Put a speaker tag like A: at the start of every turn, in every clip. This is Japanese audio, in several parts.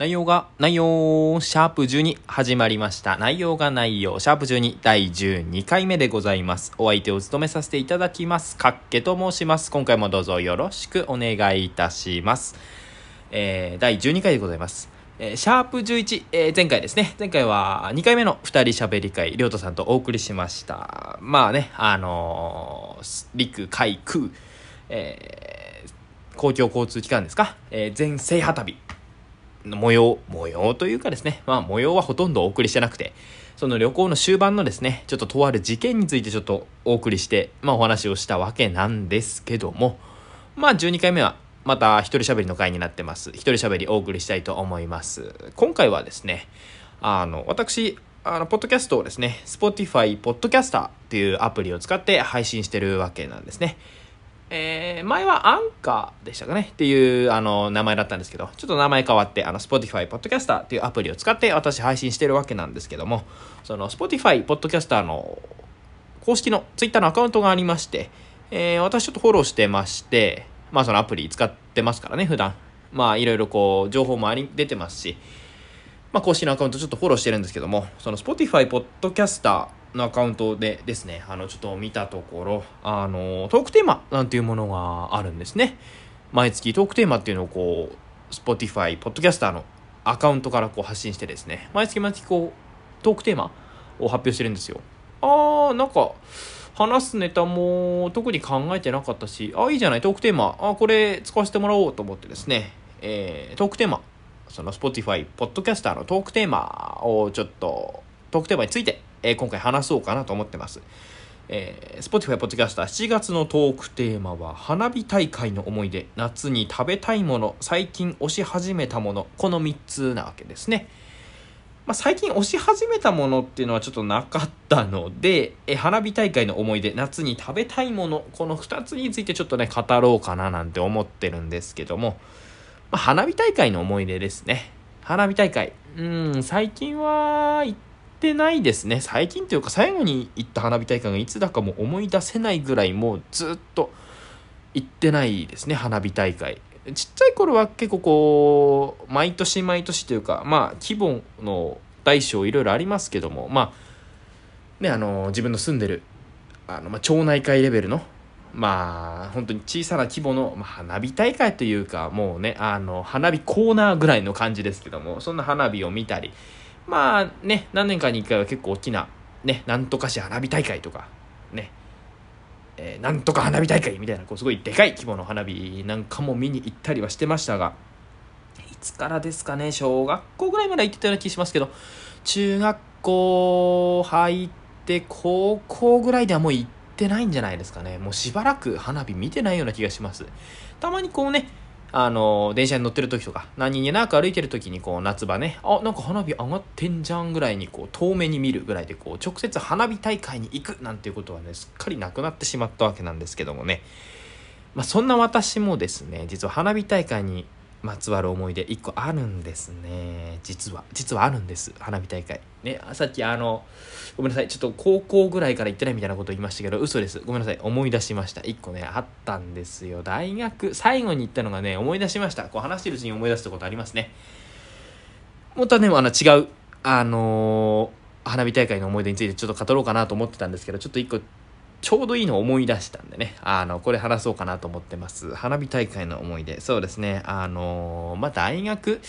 A: 内容が、内容、シャープ12始まりました。内容が内容、シャープ12第12回目でございます。お相手を務めさせていただきます。かっけと申します。今回もどうぞよろしくお願いいたします。えー、第12回でございます。えーシャープ11、えー前回ですね。前回は2回目の2人喋り会、りょうとさんとお送りしました。まあね、あのー陸、海、空、えー公共交通機関ですか、えー全制覇旅模様、模様というかですね、まあ模様はほとんどお送りしてなくて、その旅行の終盤のですね、ちょっととある事件についてちょっとお送りして、まあお話をしたわけなんですけども、まあ12回目はまた一人喋りの回になってます。一人喋りお送りしたいと思います。今回はですね、あの、私、あの、ポッドキャストをですね、Spotify ポッドキャスターっていうアプリを使って配信してるわけなんですね。えー前はアンカーでしたかねっていうあの名前だったんですけど、ちょっと名前変わって、あの、Spotify Podcaster っていうアプリを使って私配信してるわけなんですけども、その Spotify Podcaster の公式の Twitter のアカウントがありまして、えー私ちょっとフォローしてまして、まあそのアプリ使ってますからね、普段。まあいろいろこう、情報もあり、出てますし、まあ公式のアカウントちょっとフォローしてるんですけども、その Spotify Podcaster のアカウントでですね、あの、ちょっと見たところ、あの、トークテーマなんていうものがあるんですね。毎月トークテーマっていうのをこう、Spotify Podcaster のアカウントからこう発信してですね、毎月毎月こう、トークテーマを発表してるんですよ。あー、なんか、話すネタも特に考えてなかったし、あ、いいじゃない、トークテーマ、あ、これ使わせてもらおうと思ってですね、えー、トークテーマ、その Spotify、ポッドキャスターのトークテーマをちょっと、トークテーマについて、えー今回話そうかなと思ってます。えー、Spotify ポッドキャスター7月のトークテーマは花火大会の思い出夏に食べたいもの最近推し始めたものこの3つなわけですね、まあ、最近推し始めたものっていうのはちょっとなかったのでえ花火大会の思い出夏に食べたいものこの2つについてちょっとね語ろうかななんて思ってるんですけども、まあ、花火大会の思い出ですね。花火大会。うん最近は行ってないですね。最近というか最後に行った花火大会がいつだかも思い出せないぐらいもうずっと行ってないですね。花火大会。ちっちゃい頃は結構こう毎年毎年というかまあ規模の大小いろいろありますけどもまあねあの自分の住んでるあの、まあ、町内会レベルのまあ本当に小さな規模の、まあ、花火大会というかもうねあの花火コーナーぐらいの感じですけどもそんな花火を見たりまあね何年かに1回は結構大きなねなんとかし花火大会とかね。えーなんとか花火大会みたいなこうすごいでかい規模の花火なんかも見に行ったりはしてましたがいつからですかね小学校ぐらいまで行ってたような気しますけど中学校入って高校ぐらいではもう行ってないんじゃないですかね。もうしばらく花火見てないような気がします。たまにこうねあの電車に乗ってる時とか何気なく歩いてる時にこう夏場ねあなんか花火上がってんじゃんぐらいにこう遠目に見るぐらいでこう直接花火大会に行くなんていうことはねすっかりなくなってしまったわけなんですけどもね。まあそんな私もですね実は花火大会にまつわる思い出一個あるんですね。実は実はあるんです。花火大会。ねさっきあのごめんなさい。ちょっと高校ぐらいから行ってないみたいなこと言いましたけど嘘です。ごめんなさい。思い出しました。一個ねあったんですよ。大学最後に行ったのがね思い出しました。こう話してるうちに思い出したことありますね。本当はねあの違うあのー花火大会の思い出についてちょっと語ろうかなと思ってたんですけどちょっと一個ちょうどいいの思い出したんでね、あの、これ話そうかなと思ってます。花火大会の思い出。そうですね、あのまあ、大学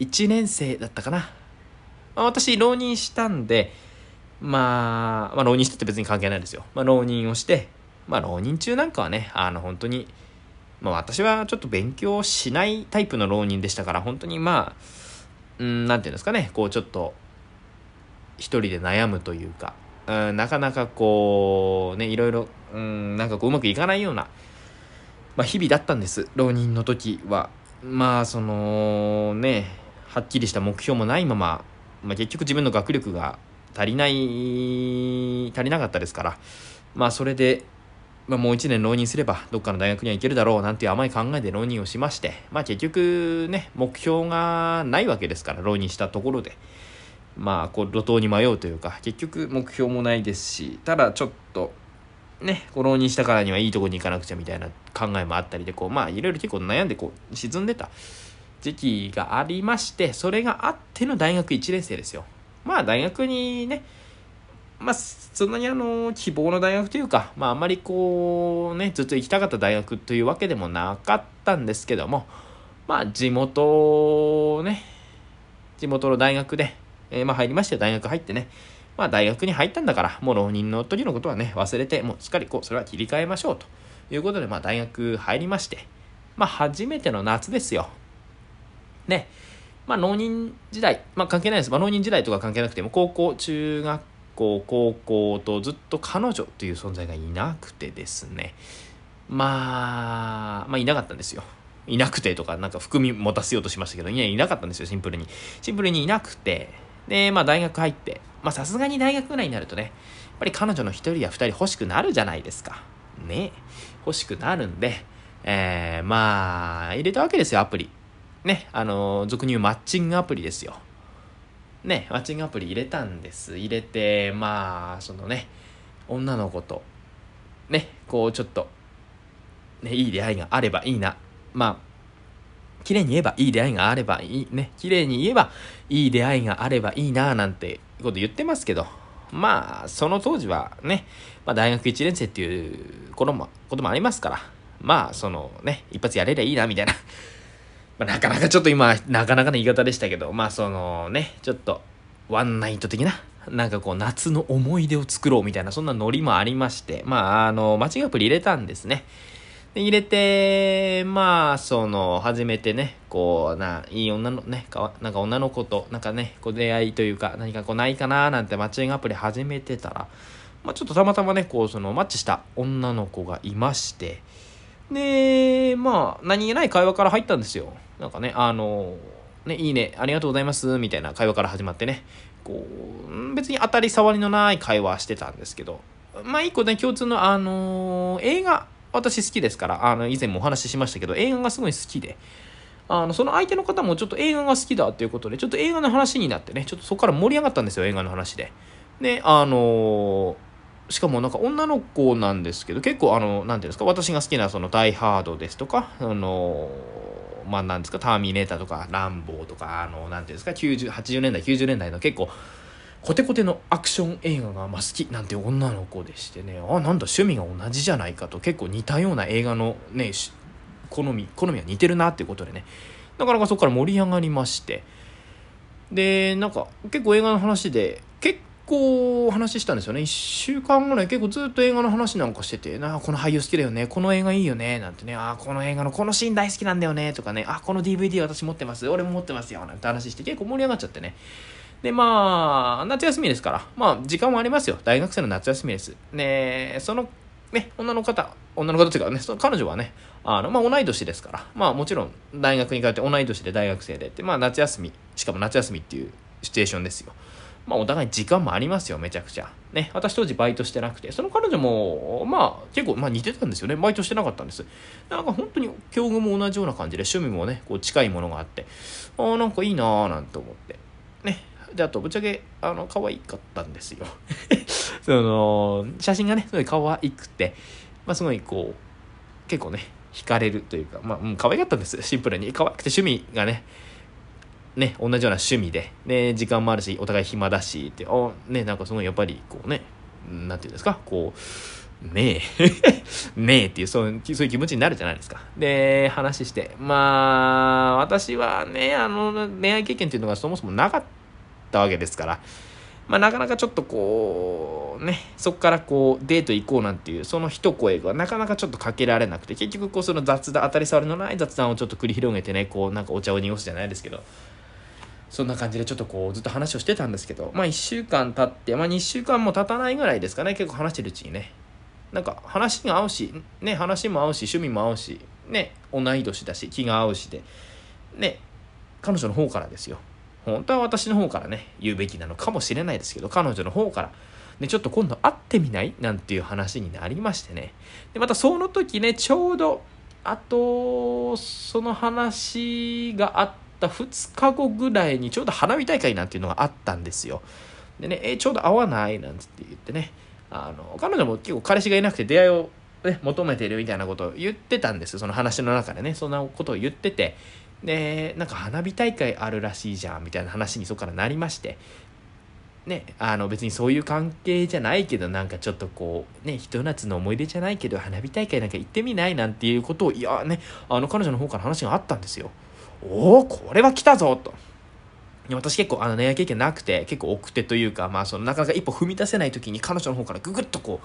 A: 1年生だったかな。まあ、私、浪人したんで、まあ、まあ、浪人してって別に関係ないですよ。まあ、浪人をして、まあ、浪人中なんかはね、あの、本当に、まあ、私はちょっと勉強しないタイプの浪人でしたから、本当にまあ、うん、なんていうんですかね、こう、ちょっと、一人で悩むというか、うん、なかなかこうねいろいろ、うん、なんかこううまくいかないような、まあ、日々だったんです。浪人の時は。まあそのねはっきりした目標もないまま、まあ、結局自分の学力が足りない足りなかったですから。まあそれで、まあ、もう一年浪人すればどっかの大学には行けるだろうなんていう甘い考えで浪人をしましてまあ結局ね目標がないわけですから浪人したところで。まあこう路頭に迷うというか結局目標もないですしただちょっとねこう浪人したからにはいいとこに行かなくちゃみたいな考えもあったりでこうまあいろいろ結構悩んでこう沈んでた時期がありましてそれがあっての大学1年生ですよ。まあ大学にねまあそんなにあの希望の大学というかまああんまりこうねずっと行きたかった大学というわけでもなかったんですけどもまあ地元ね地元の大学で、えー、まあ入りまして大学入ってね。まあ大学に入ったんだからもう浪人の時のことはね忘れてもうしっかりこうそれは切り替えましょうと。いうことでまあ大学入りまして。まあ初めての夏ですよ。ね、まあ、浪人時代、まあ、関係ないです。まあ、浪人時代とか関係なくても、高校、中学校、高校とずっと彼女という存在がいなくてですね、まあ、まあ、いなかったんですよ。いなくてとか、なんか含み持たせようとしましたけど、いや、いなかったんですよ、シンプルに。シンプルにいなくて、で、まあ、大学入って、まあ、さすがに大学ぐらいになるとね、やっぱり彼女の一人や二人欲しくなるじゃないですか。ね欲しくなるんで、えー、まあ、入れたわけですよ、アプリ。ね、あの、俗に言うマッチングアプリですよ。ね、マッチングアプリ入れたんです。入れて、まあ、そのね、女の子と、ね、こうちょっと、ね、いい出会いがあればいいな。まあ、綺麗に言えばいい出会いがあればいい、ね、綺麗に言えばいい出会いがあればいいな、なんてこと言ってますけど、まあ、その当時はね、まあ、大学1年生っていうこともこともありますから、まあ、そのね、一発やれりゃいいな、みたいな。まあ、なかなかちょっと今、なかなかの言い方でしたけど、まあそのね、ちょっと、ワンナイト的な、なんかこう、夏の思い出を作ろうみたいな、そんなノリもありまして、まあ、あの、マッチングアプリ入れたんですね。で入れて、まあ、その、初めてね、こう、な、いい女の、ね、かわなんか女の子と、なんかね、こう出会いというか、何かこうないかななんてマッチングアプリ始めてたら、まあちょっとたまたまね、こう、その、マッチした女の子がいまして、で、まあ、何気ない会話から入ったんですよ。なんかね、あの、ね、いいね、ありがとうございます、みたいな会話から始まってね、こう、別に当たり障りのない会話してたんですけど、まあ一個ね、共通の、あの映画、私好きですから、あの、以前もお話ししましたけど、映画がすごい好きで、あの、その相手の方もちょっと映画が好きだっていうことで、ちょっと映画の話になってね、ちょっとそこから盛り上がったんですよ、映画の話で。で、あのしかもなんか女の子なんですけど、結構あの、なんていうんですか、私が好きなそのダイハードですとか、あのまあなんですか、ターミネーターとか、ランボーとか、あの、なんていうんですか、90、80年代、90年代の結構、コテコテのアクション映画が好きなんて女の子でしてね、あ、なんだ趣味が同じじゃないかと、結構似たような映画のね、好み、好みが似てるなっていうことでね、なかなかそこから盛り上がりまして、で、なんか結構映画の話で、結構話したんですよね。1週間ぐらい結構ずっと映画の話なんかしてて、なあ、この俳優好きだよね。この映画いいよね。なんてね、あ、この映画のこのシーン大好きなんだよね。とかね、あ、この DVD 私持ってます。俺も持ってますよ。なんて話して結構盛り上がっちゃってね。で、まあ、夏休みですから、まあ、時間もありますよ。大学生の夏休みです。ね、その、ね、女の方、女の方っていうかね、その彼女はね、あの、まあ、同い年ですから、まあ、もちろん、大学に通って同い年で大学生でって、まあ、夏休み、しかも夏休みっていうシチュエーションですよ。まあお互い時間もありますよ、めちゃくちゃ。ね、私当時バイトしてなくて、その彼女も、まあ結構、まあ似てたんですよね。バイトしてなかったんです。なんか本当に境遇も同じような感じで、趣味もね、こう近いものがあって、ああ、なんかいいなぁなんて思って。ね。で、あと、ぶっちゃけ、あの、可愛かったんですよ。その、写真がね、すごい可愛くて、まあすごいこう、結構ね、惹かれるというか、まあ、うん、可愛かったんです。シンプルに。可愛くて趣味がね、ね、同じような趣味で、ね、時間もあるし、お互い暇だし、って、あ、ね、なんかすごいやっぱり、こうね、なんていうんですか、こう、ねえ、ねえっていうそう、そういう気持ちになるじゃないですか。で、話して、まあ、私はね、あの、恋愛経験っていうのがそもそもなかったたわけですから、まあ、なかなかちょっとこう、ね、そこからこう、デート行こうなんていう、その一声がなかなかちょっとかけられなくて、結局こう、その雑談、当たり障りのない雑談をちょっと繰り広げてね、こう、なんかお茶を濁すじゃないですけど、そんな感じでちょっとこうずっと話をしてたんですけど、まあ1週間経って、まあ2週間も経たないぐらいですかね、結構話してるうちにね、なんか話が合うし、ね、話も合うし、趣味も合うし、ね、同い年だし、気が合うしで、ね、彼女の方からですよ。本当は私の方からね、言うべきなのかもしれないですけど、彼女の方から、ね、ちょっと今度会ってみない？なんていう話になりましてね。で、またその時ね、ちょうど、あと、その話があっ、た2日後ぐらいにちょうど花火大会なんていうのがあったんですよ。でね、えちょうど会わない？なんつって言ってね、あの、彼女も結構彼氏がいなくて出会いをね、求めてるみたいなことを言ってたんですよ。その話の中でね、そんなことを言ってて。でなんか花火大会あるらしいじゃんみたいな話にそこからなりましてね、あの別にそういう関係じゃないけどなんかちょっとこうねひと夏の思い出じゃないけど花火大会なんか行ってみないなんていうことをいやねあの彼女の方から話があったんですよ。おおこれは来たぞと。私結構あの恋愛経験なくて結構奥手というかまあそのなかなか一歩踏み出せない時に彼女の方からググッとこ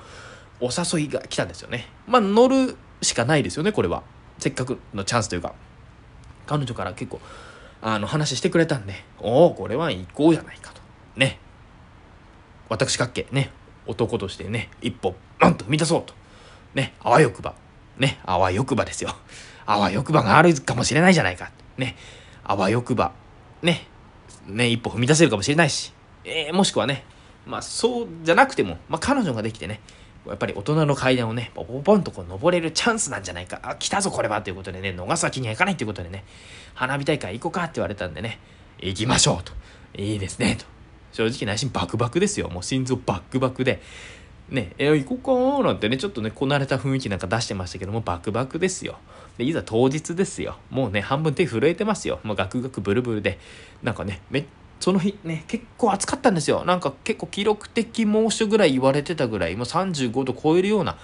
A: うお誘いが来たんですよね。まあ乗るしかないですよねこれは。せっかくのチャンスというか彼女から結構あの話してくれたんでおおこれは行こうじゃないかと。ね。私かっけね。男としてね一歩なんと踏み出そうと。ね。あわよくば。ね。あわよくばですよ。あわよくばがあるかもしれないじゃないか。ね。あわよくば。ね。ね一歩踏み出せるかもしれないし、えー、もしくはね。まあそうじゃなくても、まあ、彼女ができてね。やっぱり大人の階段をね、ポポポンとこう登れるチャンスなんじゃないか。あ、来たぞこれはということでね、逃すわけにはいかないということでね、花火大会行こうかって言われたんでね、行きましょうと。いいですね、と。正直内心バクバクですよ。もう心臓バックバクで。ね、え、行こうかなんてね、ちょっとね、こなれた雰囲気なんか出してましたけども、バクバクですよ。で、いざ当日ですよ。もうね、半分手震えてますよ。もうガクガクブルブルで。なんかね、めっその日ね、結構暑かったんですよ。なんか結構記録的猛暑ぐらい言われてたぐらい、もう35度超えるような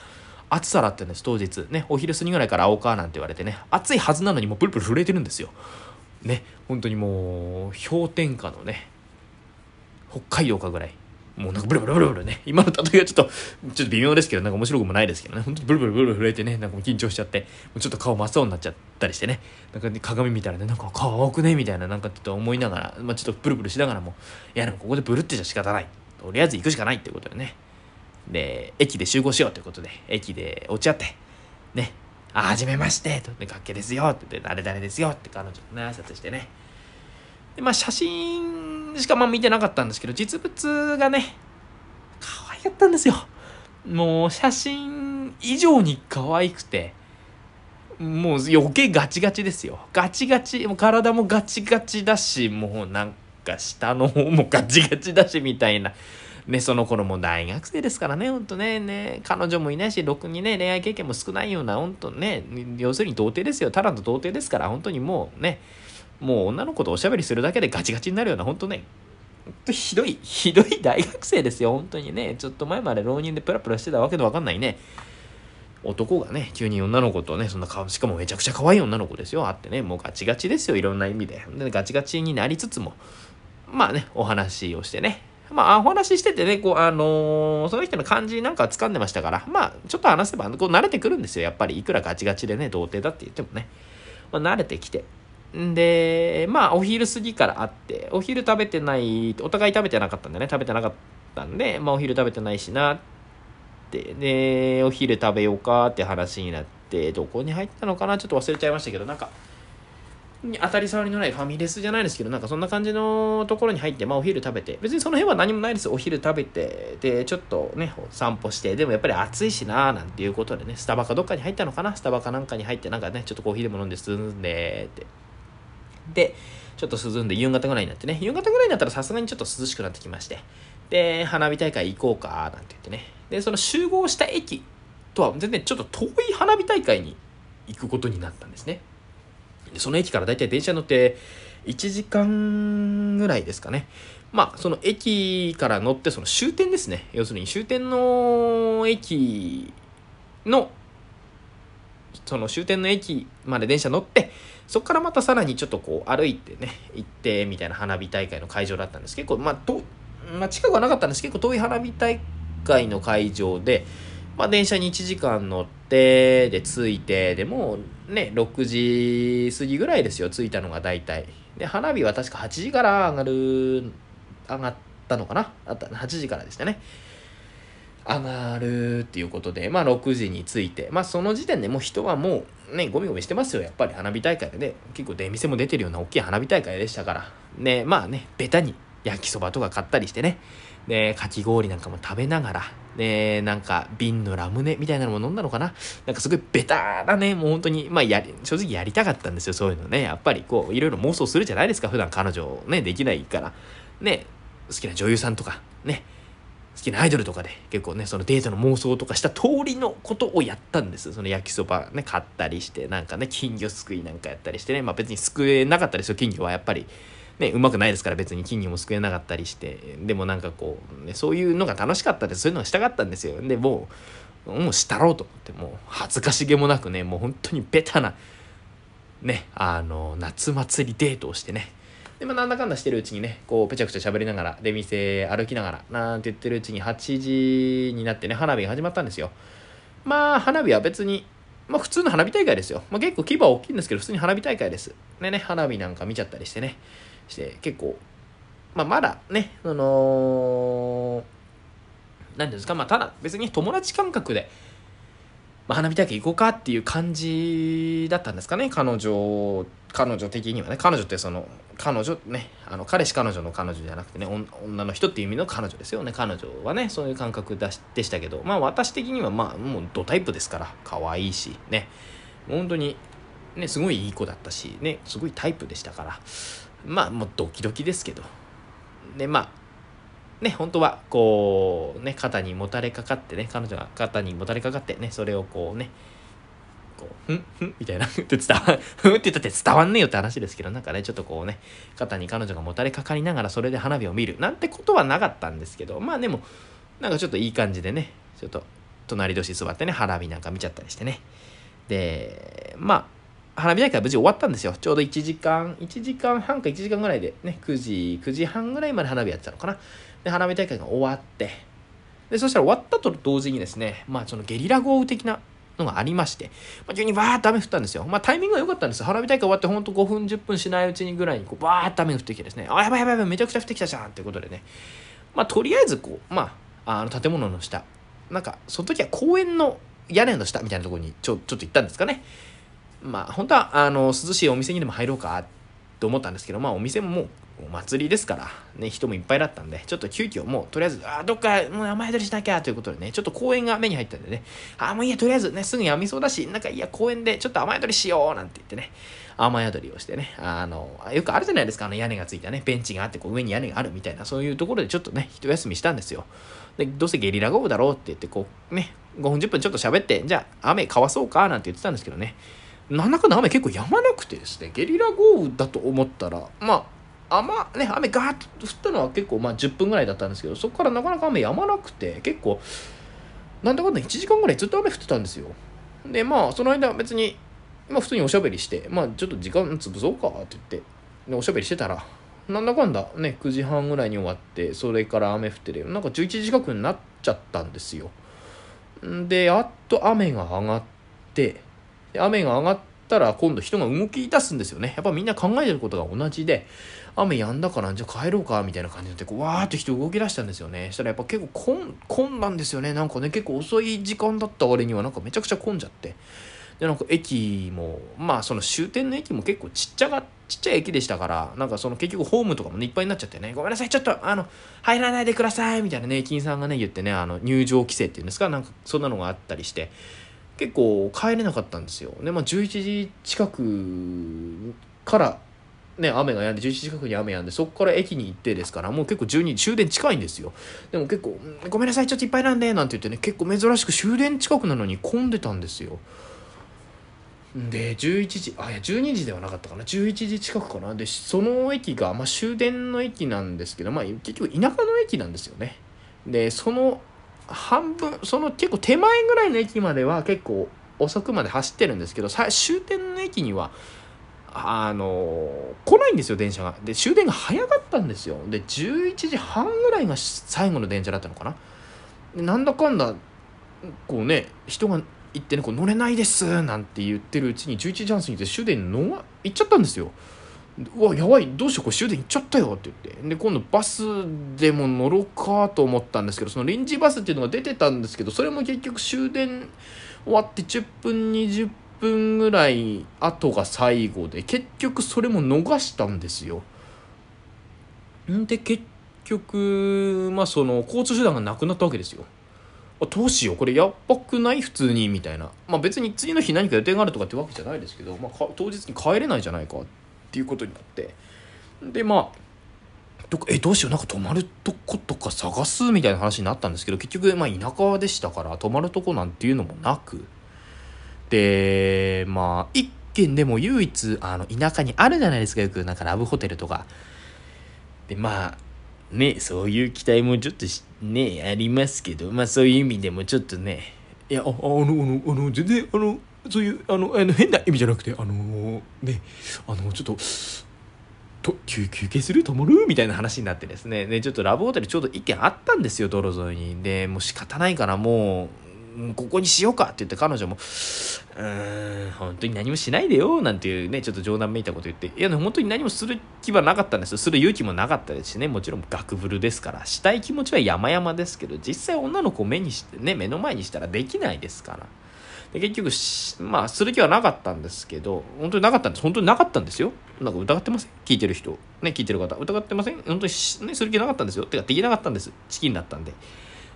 A: 暑さだったんです、当日。ね、お昼過ぎぐらいから青川なんて言われてね、暑いはずなのにもうプルプル震えてるんですよ。ね、本当にもう、氷点下のね、北海道かぐらい。もうなんかブルブルブルブルね。今の例えはちょっと、ちょっと微妙ですけど、なんか面白くもないですけどね。本当にブルブルブル震えてね、なんか緊張しちゃって、もうちょっと顔真っ青になっちゃったりしてね。なんか、ね、鏡見たらね、なんか顔青くねみたいな、なんかちょっと思いながら、まあちょっとブルブルしながらも、いやでもここでブルってじゃ仕方ない。とりあえず行くしかないってことでね。で、駅で集合しようということで、駅で落ち合って、ね、あ、はじめまして、と、ね、かっけですよ、って言って、誰々ですよ、って彼女とね、挨拶してね。で、まあ写真しかまあ見てなかったんですけど、実物がね、可愛かったんですよ。もう写真以上に可愛くて、もう余計ガチガチですよ。ガチガチ、もう体もガチガチだし、もうなんか下の方もガチガチだしみたいな。ね、その頃も大学生ですからね、ほんとね、ね、彼女もいないし、ろくにね、恋愛経験も少ないような、ほんとね、要するに童貞ですよ。ただの童貞ですから、本当にもうね、もう女の子とおしゃべりするだけでガチガチになるような、本当ね、とひどい、ひどい大学生ですよ、本当にね。ちょっと前まで浪人でプラプラしてたわけのわかんないね。男がね、急に女の子とね、そんな顔、しかもめちゃくちゃ可愛い女の子ですよ、あってね、もうガチガチですよ、いろんな意味で。で、ガチガチになりつつも、まあね、お話をしてね。まあ、お話ししててね、こう、あのー、その人の感じなんか掴んでましたから、まあ、ちょっと話せば、こう、慣れてくるんですよ、やっぱり。いくらガチガチでね、童貞だって言ってもね。まあ、慣れてきて。で、まあ、お昼過ぎから会って、お昼食べてない、お互い食べてなかったんでね、食べてなかったんで、まあ、お昼食べてないしなって、で、お昼食べようかって話になって、どこに入ったのかな？ちょっと忘れちゃいましたけど、なんか、当たり障りのないファミレスじゃないですけど、なんかそんな感じのところに入って、まあお昼食べて、別にその辺は何もないです。お昼食べて、で、ちょっとね、散歩して、でもやっぱり暑いしなーなんていうことでね、スタバかどっかに入ったのかな？スタバかなんかに入って、なんかね、ちょっとコーヒーでも飲んで進んで、って。で、ちょっと涼んで夕方ぐらいになってね、夕方ぐらいになったらさすがにちょっと涼しくなってきまして、で、花火大会行こうか、なんて言ってね。で、その集合した駅とは全然ちょっと遠い花火大会に行くことになったんですね。でその駅からだいたい電車乗って1時間ぐらいですかね。まあ、その駅から乗ってその終点ですね。要するに終点の駅の、その終点の駅まで電車乗って、そこからまたさらにちょっとこう歩いてね、行ってみたいな花火大会の会場だったんです。結構、まあ、とまあ、近くはなかったんです結構遠い花火大会の会場で、まあ、電車に1時間乗って、で、着いて、でもね、6時過ぎぐらいですよ、着いたのが大体。で、花火は確か8時から上がる、上がったのかな？あった8時からでしたね。上がるっていうことで、まあ6時に着いて、まあその時点でもう人はもうね、ゴミゴミしてますよ、やっぱり花火大会でね。結構出店も出てるような大きい花火大会でしたから。ね、まあね、ベタに焼きそばとか買ったりしてね。で、かき氷なんかも食べながら、で、なんか瓶のラムネみたいなのも飲んだのかななんかすごいベターなね、もう本当に、まあやり、正直やりたかったんですよ、そういうのね。やっぱりこう、いろいろ妄想するじゃないですか、普段彼女ね、できないから。ね、好きな女優さんとか、ね、きなアイドルとかで結構ねそのデートの妄想とかした通りのことをやったんです。その焼きそばね買ったりしてなんかね金魚すくいなんかやったりしてね。まあ別にすくえなかったですよ金魚はやっぱりねうまくないですから別に金魚もすくえなかったりして。でもなんかこう、ね、そういうのが楽しかったです。そういうのがしたかったんですよ。でもうもうしたろうと思って。もう恥ずかしげもなくねもう本当にベタなねあの夏祭りデートをしてね。で、まあ、なんだかんだしてるうちにね、こう、ぺちゃくちゃ喋りながら、出店歩きながら、なんて言ってるうちに8時になってね、花火が始まったんですよ。まあ、花火は別に、まあ、普通の花火大会ですよ。まあ、結構規模は大きいんですけど、普通に花火大会です。でね、花火なんか見ちゃったりしてね、して結構、まあ、まだね、その、何ですか、まあ、ただ別に友達感覚で、まあ、花火大会行こうかっていう感じだったんですかね彼女彼女的にはね彼女ってその彼女ねあの彼氏彼女の彼女じゃなくてね女の人っていう意味の彼女ですよね。彼女はねそういう感覚でしたけど。まあ私的にはまあもうドタイプですから。可愛いしね。本当にねすごいいい子だったしねすごいタイプでしたから。まあもうドキドキですけど。でまあね、本当は、こう、ね、肩にもたれかかってね、彼女が肩にもたれかかってね、それをこうね、こう、ふんふんみたいな、って伝わ、ふんって言ったって伝わんねえよって話ですけど、なんかね、ちょっとこうね、肩に彼女がもたれかかりながらそれで花火を見る、なんてことはなかったんですけど、まあでも、なんかちょっといい感じでね、ちょっと、隣同士座ってね、花火なんか見ちゃったりしてね。で、まあ、花火大会は無事終わったんですよ。ちょうど1時間、1時間半か1時間ぐらいでね、9時、9時半ぐらいまで花火やってたのかな。で、花火大会が終わって、で、そしたら終わったと同時にですね、まあそのゲリラ豪雨的なのがありまして、まあ、急にバーッと雨降ったんですよ。まあタイミングが良かったんです花火大会終わってほんと5分、10分しないうちにぐらいにこうバーッと雨降ってきてですね、あ、やばいやばいやばい、めちゃくちゃ降ってきたじゃんってことでね、まあとりあえずこう、まあ、あの建物の下、なんかその時は公園の屋根の下みたいなところにちょちょっと行ったんですかね。まあ本当はあの涼しいお店にでも入ろうかと思ったんですけど、まあお店ももうお祭りですから、ね、人もいっぱいだったんで、ちょっと急遽もう、とりあえず、あ、どっか、もう雨宿りしなきゃということでね、ちょっと公園が目に入ったんでね、あ、もういいや、とりあえずね、すぐやみそうだし、なんか、いや、公園でちょっと雨宿りしようなんて言ってね、雨宿りをしてね、あの、よくあるじゃないですか、あの屋根がついたね、ベンチがあって、こう上に屋根があるみたいな、そういうところでちょっとね、一休みしたんですよ。で、どうせゲリラ豪雨だろうって言って、こう、ね、5分10分ちょっと喋って、じゃあ、雨かわそうかなんて言ってたんですけどね、なんだかんだ雨結構止まなくてですね、ゲリラ豪雨だと思ったら、まあ、雨ね雨ガーッと降ったのは結構まあ10分ぐらいだったんですけどそこからなかなか雨止まなくて結構なんだかんだ1時間ぐらいずっと雨降ってたんですよ。でまあその間別にまあ普通におしゃべりしてまあちょっと時間潰そうかって言っておしゃべりしてたらなんだかんだね9時半ぐらいに終わってそれから雨降ってるなんか11時近くになっちゃったんですよ。でやっと雨が上がって雨が上がったら今度人が動き出すんですよね。やっぱみんな考えてることが同じで雨止んだからじゃあ帰ろうかみたいな感じになってこうわーって人動き出したんですよね。そしたらやっぱ結構混んだんですよね。なんかね結構遅い時間だった割にはなんかめちゃくちゃ混んじゃって。でなんか駅もまあその終点の駅も結構ちっちゃがちっちゃい駅でしたからなんかその結局ホームとかもねいっぱいになっちゃってね。ごめんなさいちょっとあの入らないでくださいみたいなね駅員さんがね言ってねあの入場規制っていうんですか。なんかそんなのがあったりして結構帰れなかったんですよ。でまあ11時近くからね、雨が止んで11時近くに雨止んでそこから駅に行ってですからもう結構12時終電近いんですよ。でも結構「ごめんなさいちょっといっぱいなんで」なんて言ってね結構珍しく終電近くなのに混んでたんですよ。で11時あいや12時ではなかったかな。11時近くかな。でその駅が、まあ、終電の駅なんですけど、まあ、結局田舎の駅なんですよね。でその半分その結構手前ぐらいの駅までは結構遅くまで走ってるんですけど終点の駅にはあの来ないんですよ電車が。で終電が早かったんですよ。で11時半ぐらいが最後の電車だったのかな。なんだかんだこうね人が行ってねこう乗れないですなんて言ってるうちに11時半過ぎて終電の行っちゃったんですよ。うわやばいどうしようこれ終電行っちゃったよって言って。で今度バスでも乗ろうかと思ったんですけどその臨時バスっていうのが出てたんですけどそれも結局終電終わって10分20分分ぐらい後が最後で結局それも逃したんですよ。んで結局まあその交通手段がなくなったわけですよ。どうしようこれやばくない？普通にみたいな。まあ別に次の日何か予定があるとかってわけじゃないですけど、まあ、当日に帰れないじゃないかっていうことになって。でまあどえどうしようなんか泊まるとことか探すみたいな話になったんですけど結局、まあ、田舎でしたから泊まるとこなんていうのもなくでまあ一軒でも唯一あの田舎にあるじゃないですかよく。なんかラブホテルとか。でまあねそういう期待もちょっとねありますけどまあそういう意味でもちょっとね。いやああのあのあの全然あのそういうあのあの変な意味じゃなくてあのねあのちょっとと休休憩する？泊まる？みたいな話になってですね。でちょっとラブホテルちょうど1軒あったんですよ道路沿いに。でもう仕方ないからもうここにしようかって言って彼女も「うーん本当に何もしないでよ」なんていうねちょっと冗談めいたこと言っていや本当に何もする気はなかったんです。よする勇気もなかったですしね。もちろん学ブルですからしたい気持ちは山々ですけど実際女の子を目にしてね目の前にしたらできないですから。で結局まあする気はなかったんですけど本当になかったんです。本当になかったんですよ。なんか疑ってません？聞いてる人。ね聞いてる方。疑ってません？本当に、ね、する気なかったんですよ。てかできなかったんです。チキンだったんで。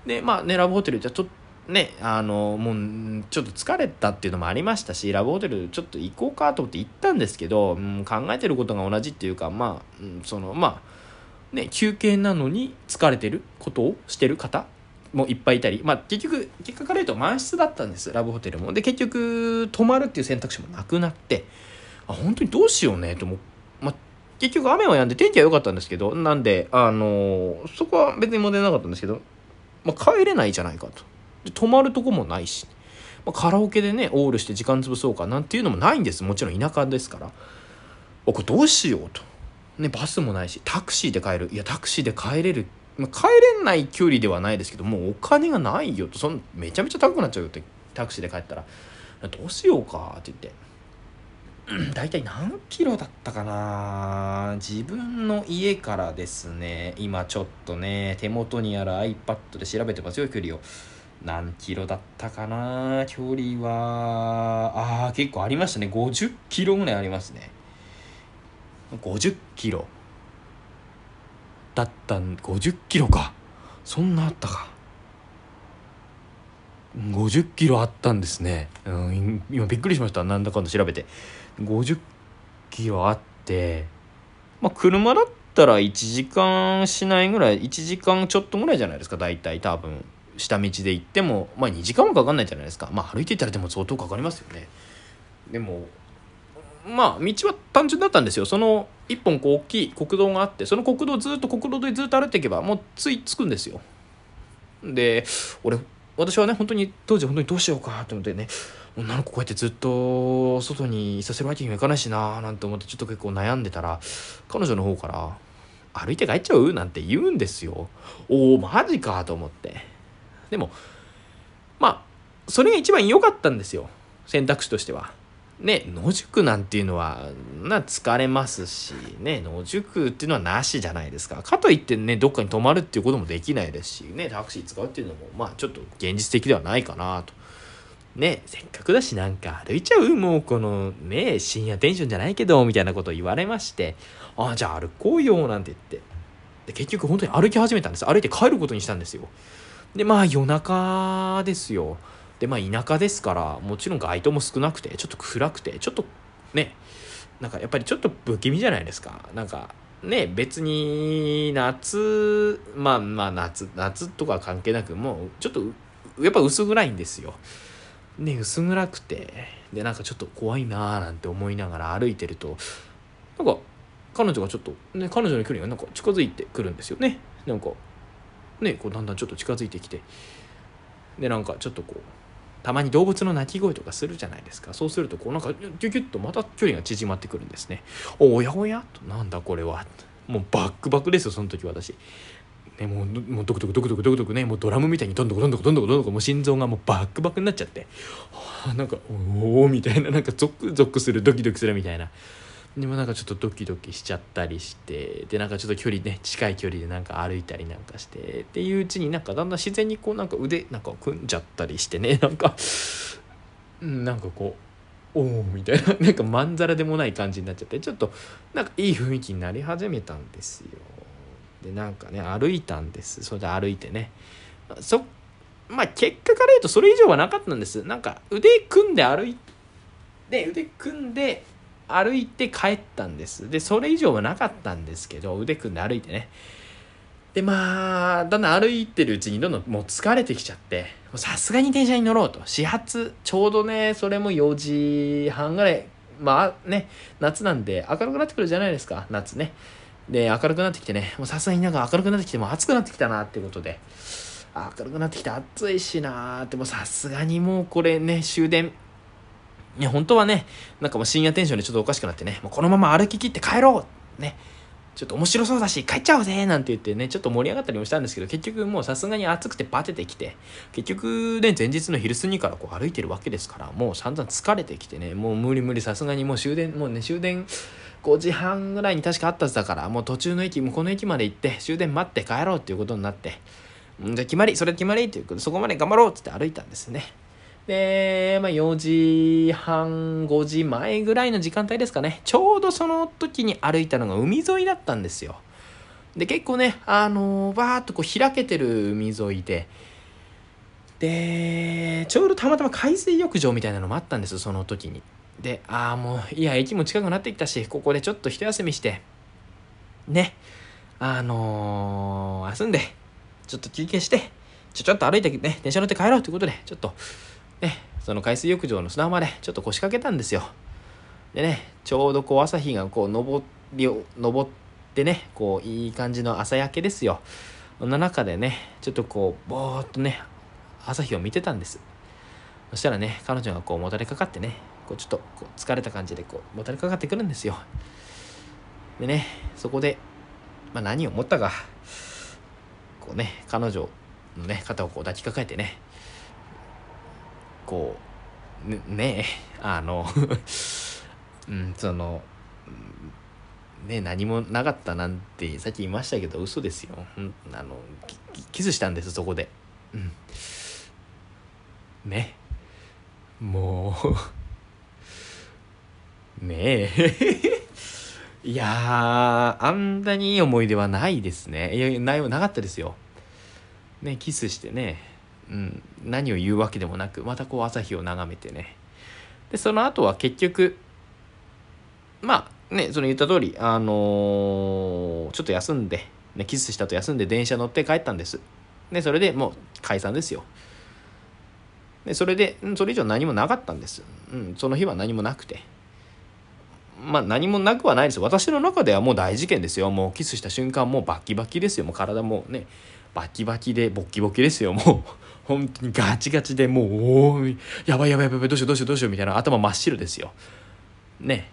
A: でまあねラブホテルじゃちょっとねあのもうちょっと疲れたっていうのもありましたしラブホテルちょっと行こうかと思って行ったんですけど、うん、考えてることが同じっていうかまあ、うん、そのまあね休憩なのに疲れてることをしてる方もいっぱいいたり、まあ、結局結果から言うと満室だったんですラブホテルも。で結局泊まるっていう選択肢もなくなってあ本当にどうしようねと思まあ、結局雨は止んで天気は良かったんですけどなんであのー、そこは別に問題なかったんですけど、まあ、帰れないじゃないかと。で泊まるとこもないし、まあ、カラオケでねオールして時間潰そうかなんていうのもないんです。もちろん田舎ですから。僕どうしようと、ね、バスもないしタクシーで帰る。いやタクシーで帰れる。まあ、帰れない距離ではないですけどもうお金がないよと。そのめちゃめちゃ高くなっちゃうよってタクシーで帰ったら。どうしようかって言って。大体何キロだったかな。自分の家からですね。今ちょっとね手元にある iPad で調べてますよ距離を。何キロだったかな？距離は。あー結構ありましたね。50キロぐらいありますね。50キロ。だったん50キロか。そんなあったか。50キロあったんですね、うん、今びっくりしました。なんだかんだ調べて。50キロあって。まあ車だったら1時間しないぐらい1時間ちょっとぐらいじゃないですか。大体多分。下道で行ってもまあ2時間もかかんないじゃないですか。まあ歩いていたらでも相当かかりますよね。でもまあ道は単純だったんですよ。その一本こう大きい国道があってその国道ずっと国道でずっと歩いていけばもうつい着くんですよ。で俺私はね本当に当時本当にどうしようかと思ってね女の子こうやってずっと外にいさせるわけにはいかないしなーなんて思ってちょっと結構悩んでたら彼女の方から「歩いて帰っちゃう?」なんて言うんですよ。おおマジかと思って。でもまあそれが一番良かったんですよ選択肢としてはね、野宿なんていうのは、な、疲れますし、ね、野宿っていうのはなしじゃないですか。かといってね、どっかに泊まるっていうこともできないですし、ね、タクシー使うっていうのも、まあちょっと現実的ではないかなと。ね、せっかくだしなんか歩いちゃうもうこのね、深夜テンションじゃないけど、みたいなことを言われまして、ああ、じゃあ歩こうよ、なんて言って。で、結局本当に歩き始めたんです。歩いて帰ることにしたんですよ。で、まあ夜中ですよ。でまあ田舎ですからもちろん街灯も少なくてちょっと暗くてちょっとねなんかやっぱりちょっと不気味じゃないですか。なんかね別に夏まあまあ夏夏とか関係なくもうちょっとやっぱ薄暗いんですよ。ね薄暗くてでなんかちょっと怖いなーなんて思いながら歩いてるとなんか彼女がちょっとね彼女の距離がなんか近づいてくるんですよね。なんかねこうだんだんちょっと近づいてきて。でなんかちょっとこうたまに動物の鳴き声とかするじゃないですか。そうするとこうなんかギュギュッとまた距離が縮まってくるんですね。おやおや？となんだこれは？もうバックバックですよその時私。ね、もうもうドクドクドクドクドクドクね。もうドラムみたいにどんどこどんどこどんどこどんどこもう心臓がもうバックバックになっちゃって、はあ、なんかおおみたいな。なんかゾクゾクするドキドキするみたいな。でもなんかちょっとドキドキしちゃったりしてでなんかちょっと距離ね近い距離でなんか歩いたりなんかしてっていううちになんかだんだん自然にこうなんか腕なんか組んじゃったりしてね なんかなんかこうおおみたいな なんかまんざらでもない感じになっちゃってちょっとなんかいい雰囲気になり始めたんですよ。でなんかね歩いたんです。それで歩いてね。そまあ結果から言うとそれ以上はなかったんです。なんか腕組んで歩いて腕組んで歩いて帰ったんです。でそれ以上はなかったんですけど腕組んで歩いてね。でまあだんだん歩いてるうちにどんどんもう疲れてきちゃってさすがに電車に乗ろうと。始発ちょうどねそれも4時半ぐらい。まあね夏なんで明るくなってくるじゃないですか。夏ね。で明るくなってきてね。もうさすがになんか明るくなってきても暑くなってきたなってことで。明るくなってきて暑いしなーって。もうさすがにもうこれね終電いや本当はねなんかもう深夜テンションでちょっとおかしくなってねもうこのまま歩き切って帰ろうね。ちょっと面白そうだし帰っちゃおうぜなんて言ってねちょっと盛り上がったりもしたんですけど結局もうさすがに暑くてバテてきて結局ね前日の昼過ぎからこう歩いてるわけですからもう散々疲れてきてねもう無理無理さすがにもう終電もうね終電5時半ぐらいに確かあったはずだからもう途中の駅もこうの駅まで行って終電待って帰ろうっていうことになってんじゃ決まりそれ決まりっていうことでそこまで頑張ろうっつって歩いたんですね。で、まあ、4時半、5時前ぐらいの時間帯ですかね。ちょうどその時に歩いたのが海沿いだったんですよ。で、結構ね、あのー、バーっとこう開けてる海沿いで、で、ちょうどたまたま海水浴場みたいなのもあったんです、その時に。で、ああ、もう、いや、駅も近くなってきたし、ここでちょっと一休みして、ね、あのー、休んで、ちょっと休憩して、ちょ、ちょっと歩いてね、電車乗って帰ろうということで、ちょっと、ね、その海水浴場の砂浜でちょっと腰掛けたんですよ。でね、ちょうどこう朝日がこう昇り、昇ってね、こういい感じの朝焼けですよ。そんな中でね、ちょっとこう、ぼーっとね、朝日を見てたんです。そしたらね、彼女がこうもたれかかってね、こうちょっとこう疲れた感じでこうもたれかかってくるんですよ。でね、そこで、まあ、何を思ったか、こうね、彼女のね、肩をこう抱きかかえてね、こうねね あの うんそのね何もなかったなんてさっき言いましたけど嘘ですよ、うん、あのキスしたんですそこで。うん。ね。もう ね。えいやあんなにいい思い出はないですね。いやないなかったですよ。ねキスしてね。うん、何を言うわけでもなくまたこう朝日を眺めてね。でその後は結局まあねその言った通りあのー、ちょっと休んで、ね、キスしたと休んで電車乗って帰ったんです。でそれでもう解散ですよ。でそれでそれ以上何もなかったんです、うん、その日は何もなくて。まあ何もなくはないです。私の中ではもう大事件ですよ。もうキスした瞬間もうバキバキですよ。もう体もねバキバキでボッキボキですよ。もう。本当にガチガチでもうおやばいやばいやばいどうしようどうしようどうしようみたいな頭真っ白ですよ。ね。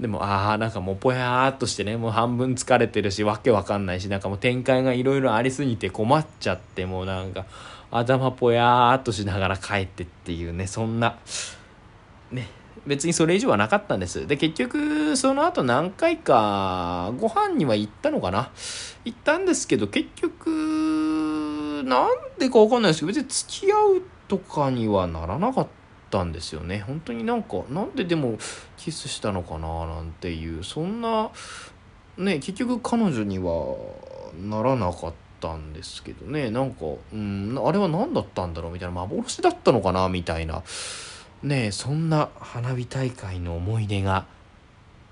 A: でもああなんかもうぽやーっとしてねもう半分疲れてるしわけわかんないしなんかもう展開がいろいろありすぎて困っちゃってもうなんか頭ぽやーっとしながら帰ってっていうねそんなね。別にそれ以上はなかったんです。で結局その後何回かご飯には行ったのかな。行ったんですけど結局なんでかわかんないですけど別に付き合うとかにはならなかったんですよね。本当になんかなんででもキスしたのかななんていうそんなね結局彼女にはならなかったんですけどね。なんかうんあれは何だったんだろうみたいな幻だったのかなみたいなねそんな花火大会の思い出が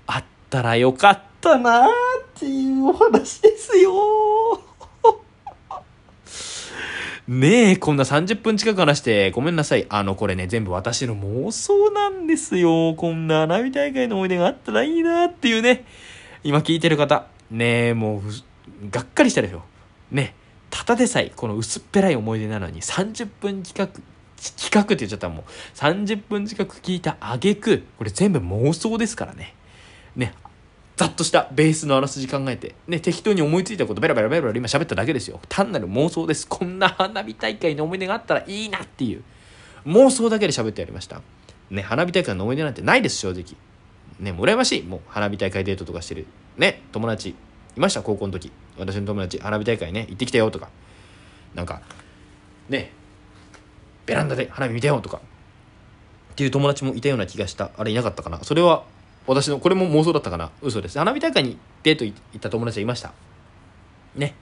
A: あったらよかったなっていうお話ですよ。ねえ、こんな30分近く話してごめんなさい。あの、これね、全部私の妄想なんですよ。こんな花火大会の思い出があったらいいなっていうね。今聞いてる方、ねえ、もう、がっかりしたでしょ。ねただでさえ、この薄っぺらい思い出なのに30分近く、企画って言っちゃったらもう30分近く聞いた挙句これ全部妄想ですからね。ね、ざっとしたベースのあらすじ考えて、ね、適当に思いついたことベラベラベラベラ今喋っただけですよ。単なる妄想です。こんな花火大会の思い出があったらいいなっていう妄想だけで喋ってやりました。ね、花火大会の思い出なんてないです、正直。ね、羨ましい。もう花火大会デートとかしてる。ね、友達いました、高校の時。私の友達、花火大会ね、行ってきたよとか。なんか、ね、ベランダで花火見たよとか。っていう友達もいたような気がした。あれいなかったかな。それは私のこれも妄想だったかな？嘘です。花火大会にデート行った友達がいました。ね。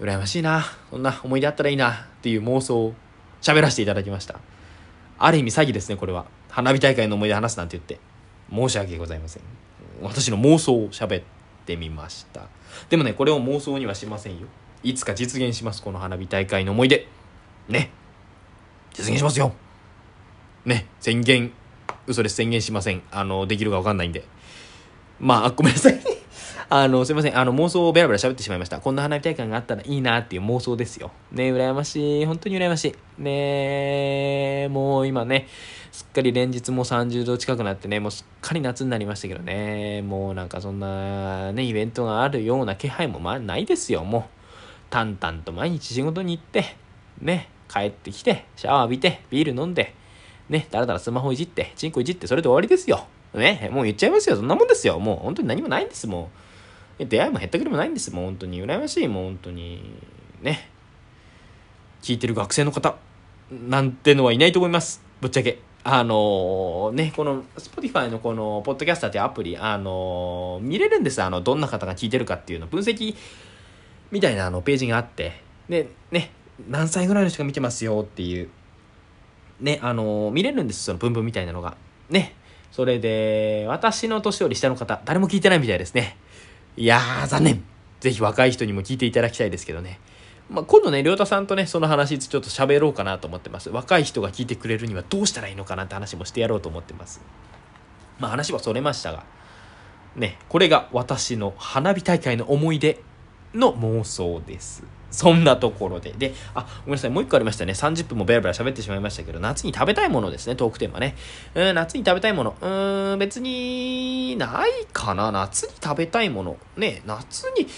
A: 羨ましいな。そんな思い出あったらいいな。っていう妄想を喋らせていただきました。ある意味詐欺ですねこれは。花火大会の思い出話すなんて言って。申し訳ございません。私の妄想を喋ってみました。でもねこれを妄想にはしませんよ。いつか実現しますこの花火大会の思い出。ね。実現しますよ。ね。宣言嘘です宣言しませんあのできるか分かんないんでまあ ごめんなさいあの、すいません。あの、妄想をベラベラ喋ってしまいました。こんな花火大会があったらいいなっていう妄想ですよ。ね羨ましい。本当に羨ましい。ねもう今ね、すっかり連日も30度近くなってね、もうすっかり夏になりましたけどね、もうなんかそんなね、イベントがあるような気配もまあないですよ、もう。淡々と毎日仕事に行って、ね、帰ってきて、シャワー浴びて、ビール飲んで、ね、だらだらスマホいじって、チンコいじって、それで終わりですよ。ね、もう言っちゃいますよ。そんなもんですよ。もう本当に何もないんです、もう。出会いも減ったくれもないんですもう本当に。羨ましいもう本当に。ね。聞いてる学生の方なんてのはいないと思います。ぶっちゃけ。あのー、ねこの Spotify のこのポッドキャスターっていうアプリあのー、見れるんです。あのどんな方が聞いてるかっていうの。分析みたいなあのページがあって。でね何歳ぐらいの人が見てますよっていう。ねあのー、見れるんですその文文みたいなのがねそれで私の年より下の方誰も聞いてないみたいですねいやー、残念。ぜひ若い人にも聞いていただきたいですけどね。まあ、今度ね、亮太さんとね、その話ちょっと喋ろうかなと思ってます。若い人が聞いてくれるにはどうしたらいいのかなって話もしてやろうと思ってます。まあ話はそれましたが、ね、これが私の花火大会の思い出の妄想です。そんなところで。で、あ、ごめんなさい。もう一個ありましたね。30分もベラベラ喋ってしまいましたけど、夏に食べたいものですね、トークテーマね。うん、夏に食べたいもの。うーん、別に、ないかな。夏に食べたいもの。ね、夏に、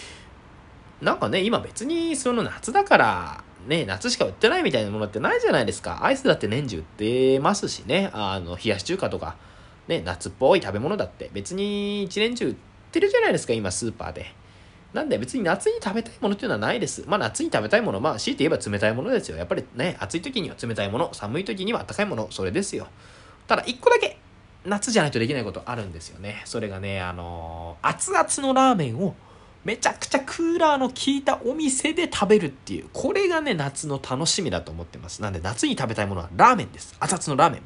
A: なんかね、今別にその夏だから、ね、夏しか売ってないみたいなものってないじゃないですか。アイスだって年中売ってますしね。あの、冷やし中華とか、ね、夏っぽい食べ物だって別に一年中売ってるじゃないですか、今スーパーで。なんで別に夏に食べたいものっていうのはないです。まあ夏に食べたいもの、まあ強いて言えば冷たいものですよ。やっぱりね、暑い時には冷たいもの、寒い時には暖かいもの、それですよ。ただ一個だけ、夏じゃないとできないことあるんですよね。それがね、あのー、熱々のラーメンをめちゃくちゃクーラーの効いたお店で食べるっていう、これがね、夏の楽しみだと思ってます。なんで夏に食べたいものはラーメンです。熱々のラーメン。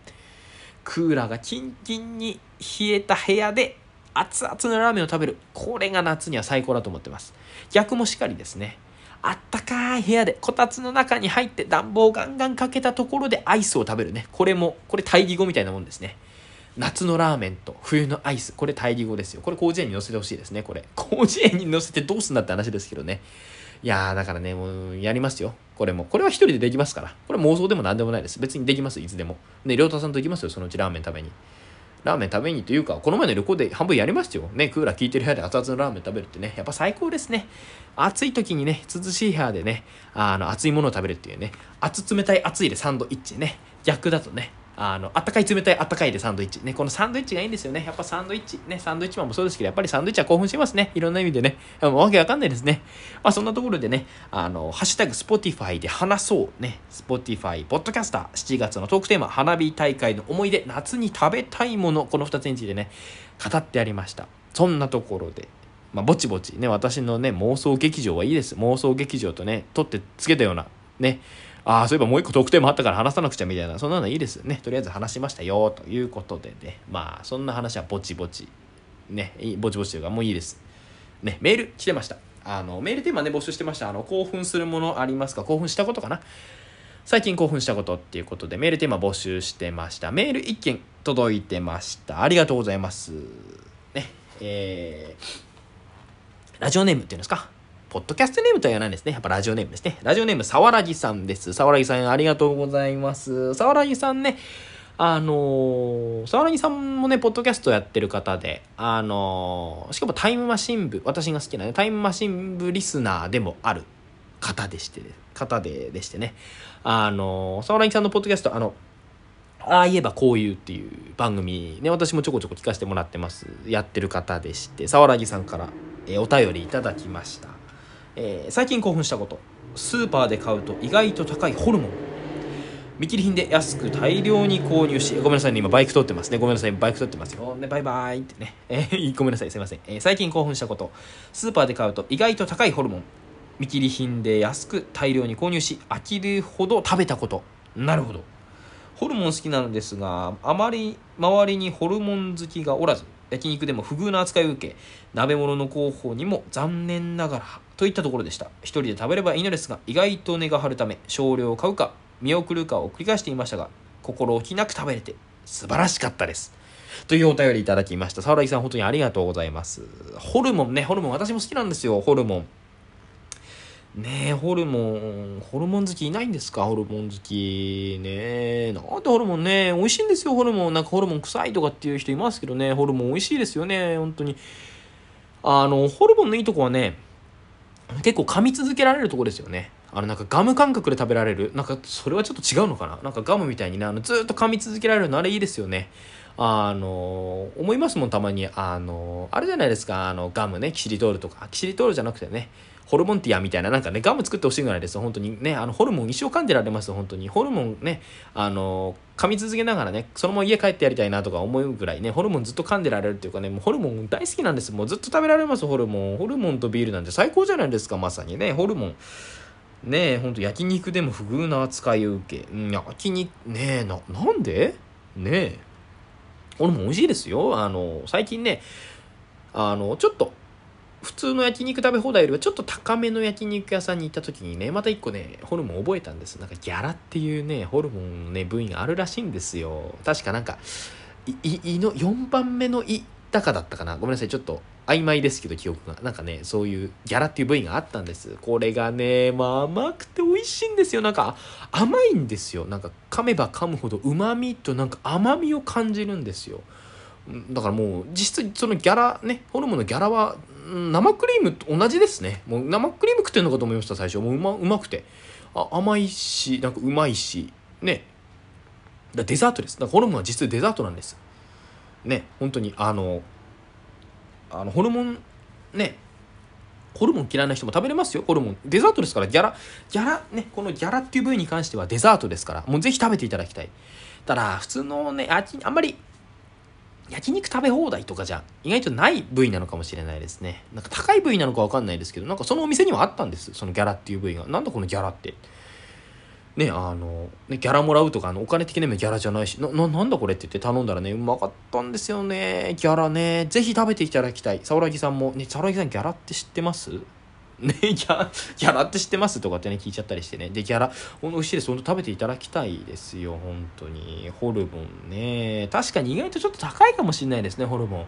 A: クーラーがキンキンに冷えた部屋で熱々のラーメンを食べる。これが夏には最高だと思ってます。逆もしっかりですね。あったかい部屋で、こたつの中に入って暖房ガンガンかけたところでアイスを食べるね。これも、これ対義語みたいなもんですね。夏のラーメンと冬のアイス。これ対義語ですよ。これ広辞苑に載せてほしいですね、これ。広辞苑に載せてどうすんだって話ですけどね。いやー、だからね、もう、やりますよ。これも。これは一人でできますから。これ妄想でも何でもないです。別にできます、いつでも。ね、りょうたさんと行きますよ、そのうちラーメン食べに。ラーメン食べにというか、この前の旅行で半分やりましたよ。ね、クーラー効いてる部屋で熱々のラーメン食べるってね、やっぱ最高ですね。暑い時にね、涼しい部屋でね、あの、熱いものを食べるっていうね、熱冷たい熱いでサンドイッチね、逆だとね、あの、あったかい冷たいあったかいでサンドイッチ。ね、このサンドイッチがいいんですよね。やっぱサンドイッチ。ね、サンドイッチマンもそうですけど、やっぱりサンドイッチは興奮しますね。いろんな意味でね。わけわかんないですね。まあそんなところでね、あの、ハッシュタグスポティファイで話そうね。スポティファイポッドキャスター7月のトークテーマ、花火大会の思い出、夏に食べたいもの、この2つについてね、語ってありました。そんなところで、まあ、ぼちぼちね、私のね、妄想劇場はいいです。妄想劇場とね、取ってつけたような、ね、ああ、そういえばもう一個特典もあったから話さなくちゃみたいな、そんなのいいですね。とりあえず話しましたよ、ということでね。まあ、そんな話はぼちぼち。ね、ぼちぼちというか、もういいです。ね、メール来てました。あの、メールテーマね、募集してました。あの、興奮するものありますか？興奮したことかな？最近興奮したことっていうことで、メールテーマ募集してました。メール1件届いてました。ありがとうございます。ね、えー、ラジオネームっていうんですか？ポッドキャストネームとは言わないですね。やっぱラジオネームですね。ラジオネーム、さわらぎさんです。さわらぎさん、ありがとうございます。さわらぎさんね、あの、さわらぎさんもね、ポッドキャストやってる方で、あのー、しかもタイムマシン部、私が好きなね、タイムマシン部リスナーでもある方でして、方ででしてね、あの、さわらぎさんのポッドキャスト、あの、ああ言えばこういうっていう番組ね、私もちょこちょこ聞かせてもらってます。やってる方でして、さわらぎさんから、えー、お便りいただきました。えー、最近興奮したこと。スーパーで買うと意外と高いホルモン。見切り品で安く大量に購入しごめんなさいね今バイク通ってますね。ごめんなさいバイク通ってますよ、ね、バイバイってね、えー、ごめんなさいすいません、えー、最近興奮したこと。スーパーで買うと意外と高いホルモン。見切り品で安く大量に購入し飽きるほど食べたこと。なるほど。ホルモン好きなのですがあまり周りにホルモン好きがおらず焼肉でも不遇な扱いを受け鍋物の候補にも残念ながらといったところでした一人で食べればいいのですが意外と値が張るため少量を買うか見送るかを繰り返していましたが心置きなく食べれて素晴らしかったですというお便りいただきました沢木さん本当にありがとうございますホルモンねホルモン私も好きなんですよホルモンねえ、ホルモン、ホルモン好きいないんですか？ホルモン好き。ねえ、なんでホルモンね、美味しいんですよ、ホルモン。なんかホルモン臭いとかっていう人いますけどね、ホルモン美味しいですよね、本当に。あの、ホルモンのいいとこはね、結構噛み続けられるとこですよね。あの、なんかガム感覚で食べられる。なんか、それはちょっと違うのかななんかガムみたいにね、あの、ずっと噛み続けられるの、あれいいですよね。あの、思いますもん、たまに。あの、あれじゃないですか、あの、ガムね、キシリトールとか。キシリトールじゃなくてね、ホルモンティアみたいな、なんかね、ガム作ってほしいぐらいですよ、本当にね。あの、ホルモン一生噛んでられますよ、本当に。ホルモンね、あの、噛み続けながらね、そのまま家帰ってやりたいなとか思うぐらいね、ホルモンずっと噛んでられるっていうかね、もうホルモン大好きなんです。もうずっと食べられます、ホルモン。ホルモンとビールなんて最高じゃないですか、まさにね。ホルモン。ねえ、ほんと焼肉でも不遇な扱いを受け。うん、焼肉、ねえ、な、なんで？ねえ。ホルモン美味しいですよ。あの、最近ね、あの、ちょっと、普通の焼肉食べ放題よりはちょっと高めの焼肉屋さんに行った時にね、また一個ね、ホルモン覚えたんです。なんかギャラっていうね、ホルモンのね、部位があるらしいんですよ。確かなんか、い、い、の4番目のい高だったかな。ごめんなさい、ちょっと曖昧ですけど、記憶が。なんかね、そういうギャラっていう部位があったんです。これがね、まあ甘くて美味しいんですよ。なんか甘いんですよ。なんか噛めば噛むほど旨味となんか甘みを感じるんですよ。だからもう実質そのギャラねホルモンのギャラは生クリームと同じですね。もう生クリーム食ってんのかと思いました最初。もううまうまくて。あ甘いしなんかうまいしね。だデザートです。だホルモンは実質デザートなんです。ね本当にあのあのホルモンね。ホルモン嫌いな人も食べれますよホルモン。デザートですからギャラギャラねこのギャラっていう部位に関してはデザートですからもうぜひ食べていただきたい。ただ普通のねああんまり焼肉食べ放題とかじゃ意外とない部位なのかもしれないですね。なんか高い部位なのかわかんないですけど、なんかそのお店にはあったんです。そのギャラっていう部位が。なんだこのギャラって。ね、あの、ね、ギャラもらうとか、あの、お金的にもギャラじゃないし、な、な、んだこれって言って頼んだらね、うまかったんですよね。ギャラね。ぜひ食べていただきたい。さおらぎさんも、ね、さおらぎさんギャラって知ってます？ね、ギャギャラって知ってますとかってね、聞いちゃったりしてね。で、ギャラ、ほんと美味しいです。ほんと食べていただきたいですよ、本当に。ホルモンね。確かに意外とちょっと高いかもしれないですね、ホルモン。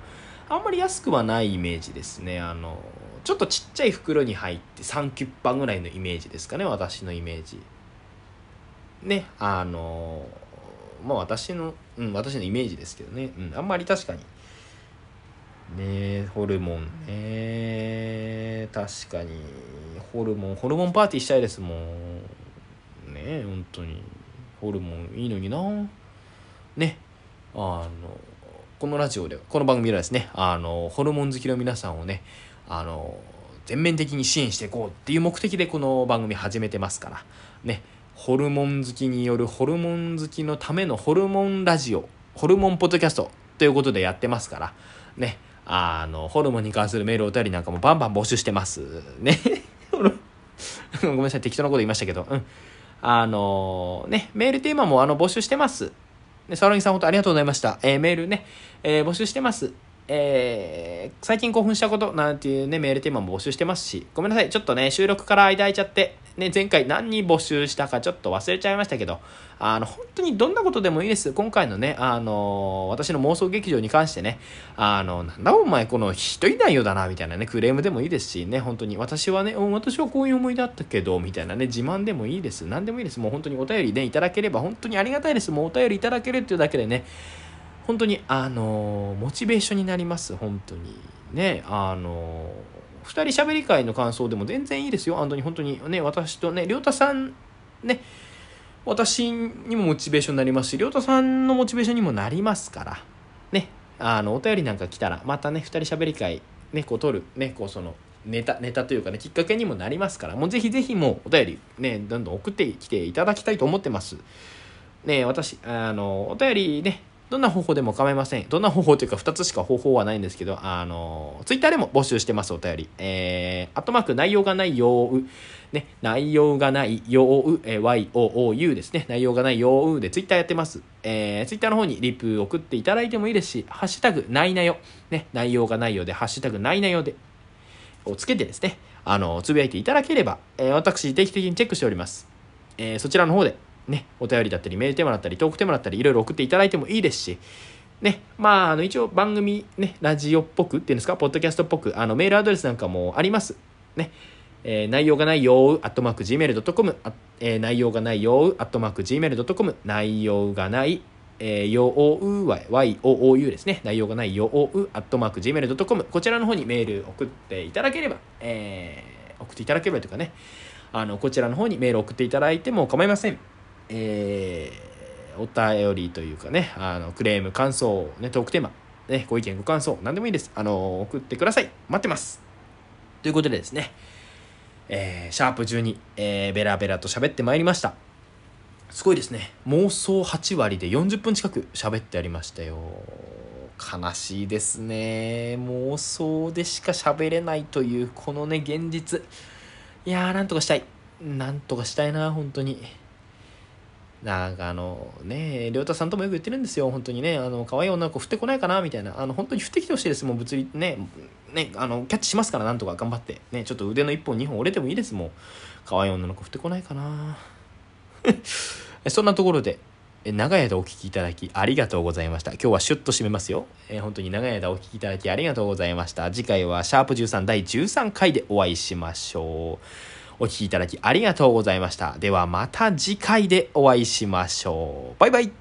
A: あんまり安くはないイメージですね。あの、ちょっとちっちゃい袋に入って3キュッパぐらいのイメージですかね、私のイメージ。ね、あの、まあ私の、うん、私のイメージですけどね。うん、あんまり確かに。ねホルモン。ね確かに。ホルモン。ホルモンパーティーしたいですもん。ね本当に。ホルモンいいのにな。ねあのこのラジオでこの番組ではですねあのホルモン好きの皆さんをねあの全面的に支援していこうっていう目的でこの番組始めてますから。ねホルモン好きによるホルモン好きのためのホルモンラジオホルモンポッドキャストということでやってますから。ねあの、ホルモンに関するメールお便りなんかもバンバン募集してます。ね。ごめんなさい、適当なこと言いましたけど。うん。あのね、メールテーマもあの募集してます。ね、サロギさん本当ありがとうございました。えー、メールね、えー、募集してます。えー、最近興奮したことなんていうね、メールテーマも募集してますし、ごめんなさい、ちょっとね、収録から間空いちゃって、ね、前回何に募集したかちょっと忘れちゃいましたけど、あの、本当にどんなことでもいいです。今回のね、あの私の妄想劇場に関してね、あの、なんだお前この人いないよだな、みたいなね、クレームでもいいですしね、本当に私はね、私はこういう思いだったけど、みたいなね、自慢でもいいです。何でもいいです。もう本当にお便りね、いただければ本当にありがたいです。もうお便りいただけるっていうだけでね、本当にあのモチベーションになります。本当に。ねあの2人喋り会の感想でも全然いいですよ。本当に本当にね私とね亮太さんね私にもモチベーションになりますし亮太さんのモチベーションにもなりますから。ねあのお便りなんか来たらまたね2人喋り会ねこう取るねこうそのネタネタというかねきっかけにもなりますから。もうぜひぜひもうお便りねどんどん送ってきていただきたいと思ってます。ね私あのお便りねどんな方法でも構いません。どんな方法というか2つしか方法はないんですけど、あの、ツイッターでも募集してます、お便り。えー、あとマーク内容がないよう、ね、内容がないよう、えー、YOOU ですね。内容がないようでツイッターやってます。えー、ツイッターの方にリプ送っていただいてもいいですし、ハッシュタグないなよ、ね、内容がないようで、ハッシュタグないなよで、をつけてですね、あの、つぶやいていただければ、えー、私定期的にチェックしております。えー、そちらの方で、ね、お便りだったり、メールテーマだったり、トークテーマだったり、いろいろ送っていただいてもいいですし、ね、まあ、あの、一応番組、ね、ラジオっぽくっていうんですか、ポッドキャストっぽく、あの、メールアドレスなんかもあります。ね。えー、内容がないよう、アットマーク Gmail.com、えー、内容がないよう、アットマーク Gmail.com、内容がない、えー、ようは、YOOU ですね。内容がないよう、アットマーク Gmail.com、こちらの方にメール送っていただければ、えー、送っていただければというかね、あの、こちらの方にメール送っていただいても構いません。えー、お便りというかね、あの、クレーム、感想、ね、トークテーマ、ね、ご意見、ご感想、何でもいいです。あの、送ってください。待ってます。ということでですね、えー、シャープ12、えー、ベラベラと喋ってまいりました。すごいですね。妄想8割で40分近く喋ってありましたよ。悲しいですね。妄想でしか喋れないという、このね、現実。いやー、なんとかしたい。なんとかしたいな、本当に。なんかあのね、亮太さんともよく言ってるんですよ、本当にね、あの可愛い女の子振ってこないかなみたいな、あの本当に振ってきてほしいです、もう物理ね、ね、あのキャッチしますから、なんとか頑張って、ね、ちょっと腕の1本、2本折れてもいいです、もう、可愛い女の子振ってこないかな。そんなところで、長い間お聴きいただきありがとうございました。今日はシュッと締めますよ。えー、本当に長い間お聴きいただきありがとうございました。次回はシャープ13第13回でお会いしましょう。お聴きいただきありがとうございました。ではまた次回でお会いしましょう。バイバイ